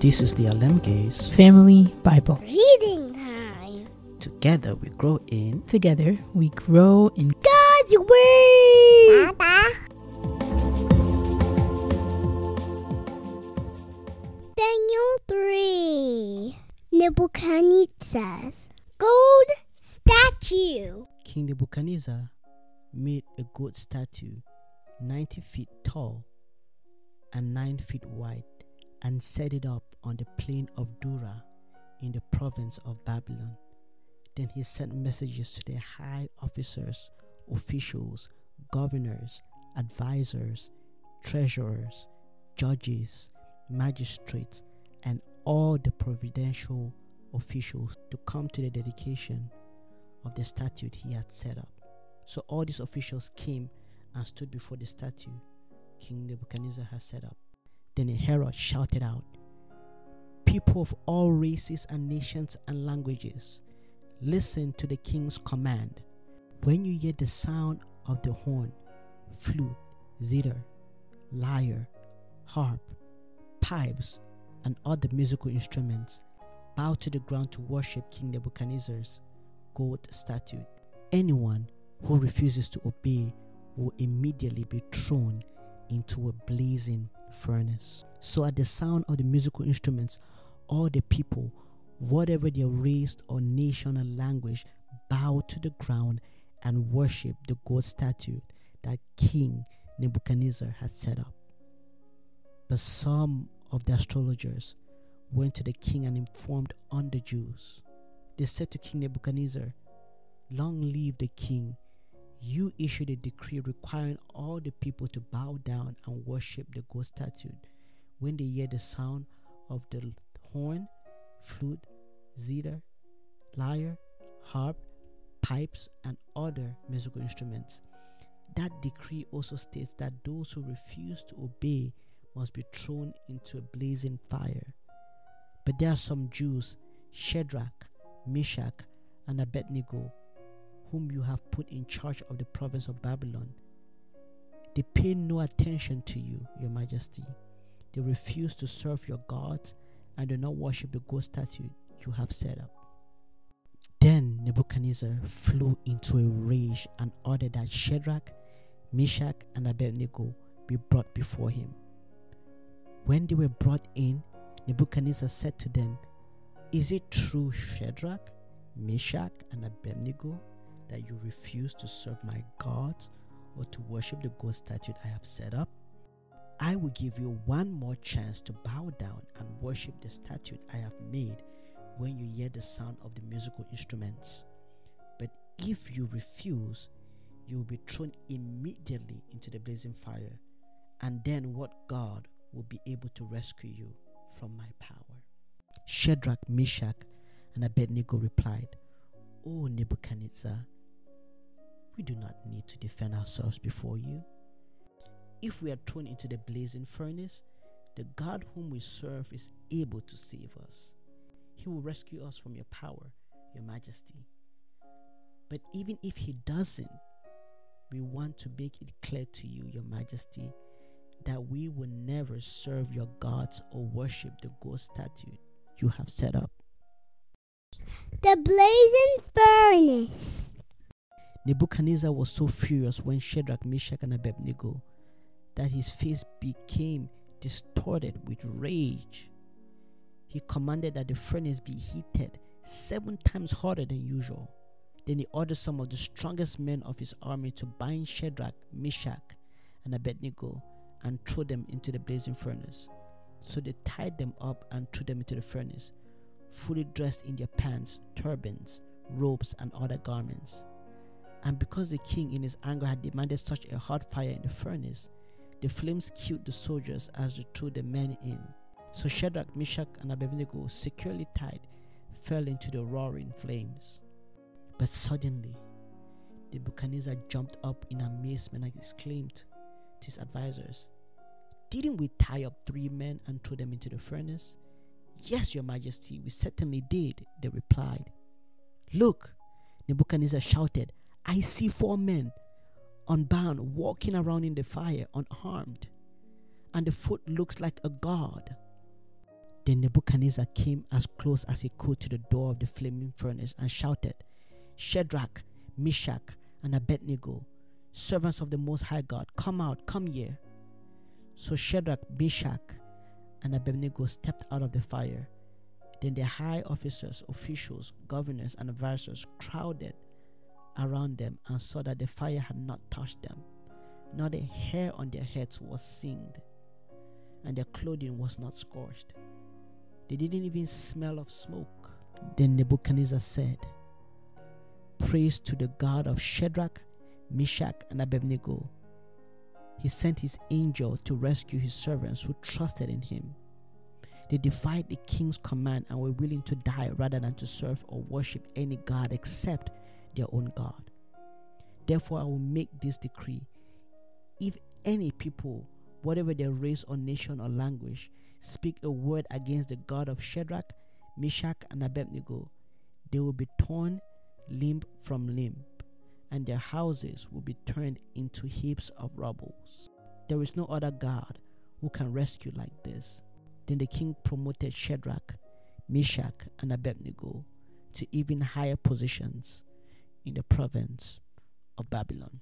This is the Alem Gaze. Family Bible. Reading time. Together we grow in. Together we grow in God's Word. Papa. Daniel 3. Nebuchadnezzar's gold statue. King Nebuchadnezzar made a gold statue 90 feet tall and 9 feet wide and set it up on the plain of Dura in the province of Babylon. Then he sent messages to the high officers, officials, governors, advisors, treasurers, judges, magistrates, and all the providential officials to come to the dedication of the statue he had set up. So all these officials came and stood before the statue King Nebuchadnezzar had set up. Then herald shouted out, People of all races and nations and languages, listen to the king's command. When you hear the sound of the horn, flute, zither, lyre, harp, pipes, and other musical instruments, bow to the ground to worship King Nebuchadnezzar's gold statue. Anyone who refuses to obey will immediately be thrown into a blazing furnace. So, at the sound of the musical instruments, all the people, whatever their race or nation or language, bowed to the ground and worshiped the gold statue that King Nebuchadnezzar had set up. But some of the astrologers went to the king and informed on the Jews. They said to King Nebuchadnezzar, Long live the king. You issued a decree requiring all the people to bow down and worship the gold statue when they hear the sound of the horn, flute, zither, lyre, harp, pipes, and other musical instruments. That decree also states that those who refuse to obey must be thrown into a blazing fire. But there are some Jews, Shadrach, Meshach, and Abednego, whom you have put in charge of the province of Babylon. They pay no attention to you, your majesty. They refuse to serve your gods and do not worship the gold statue you have set up. Then Nebuchadnezzar flew into a rage and ordered that Shadrach, Meshach, and Abednego be brought before him. When they were brought in, Nebuchadnezzar said to them, Is it true, Shadrach, Meshach, and Abednego, that you refuse to serve my gods or to worship the gold statue I have set up? I will give you one more chance to bow down and worship the statue I have made when you hear the sound of the musical instruments. But if you refuse, you will be thrown immediately into the blazing fire, and then what God will be able to rescue you from my power. Shadrach, Meshach, and Abednego replied, O Nebuchadnezzar, we do not need to defend ourselves before you. If we are thrown into the blazing furnace, the God whom we serve is able to save us. He will rescue us from your power, your majesty. But even if he doesn't, we want to make it clear to you, your majesty, that we will never serve your gods or worship the gold statue you have set up. The blazing furnace. Nebuchadnezzar was so furious when Shadrach, Meshach, and Abednego that his face became distorted with rage. He commanded that the furnace be heated seven times hotter than usual. Then he ordered some of the strongest men of his army to bind Shadrach, Meshach, and Abednego and throw them into the blazing furnace. So they tied them up and threw them into the furnace, fully dressed in their pants, turbans, robes, and other garments. And because the king, in his anger, had demanded such a hot fire in the furnace, the flames killed the soldiers as they threw the men in. So Shadrach, Meshach, and Abednego, securely tied, fell into the roaring flames. But suddenly, Nebuchadnezzar jumped up in amazement and exclaimed to his advisors, Didn't we tie up three men and throw them into the furnace? Yes, your majesty, we certainly did, they replied. Look, Nebuchadnezzar shouted, I see four men unbound walking around in the fire unharmed, and the foot looks like a god. Then Nebuchadnezzar came as close as he could to the door of the flaming furnace and shouted, Shadrach, Meshach, and Abednego, servants of the Most High God, come out, come here. So Shadrach, Meshach, and Abednego stepped out of the fire. Then the high officers, officials, governors, and advisors crowded around them and saw that the fire had not touched them. Not a hair on their heads was singed, and their clothing was not scorched. They didn't even smell of smoke. Then Nebuchadnezzar said, Praise to the God of Shadrach, Meshach, and Abednego. He sent his angel to rescue his servants who trusted in him. They defied the king's command and were willing to die rather than to serve or worship any god except their own God. Therefore, I will make this decree if any people, whatever their race or nation or language, speak a word against the God of Shadrach, Meshach, and Abednego, they will be torn limb from limb, and their houses will be turned into heaps of rubble. There is no other God who can rescue like this. Then the king promoted Shadrach, Meshach, and Abednego to even higher positions in the province of Babylon.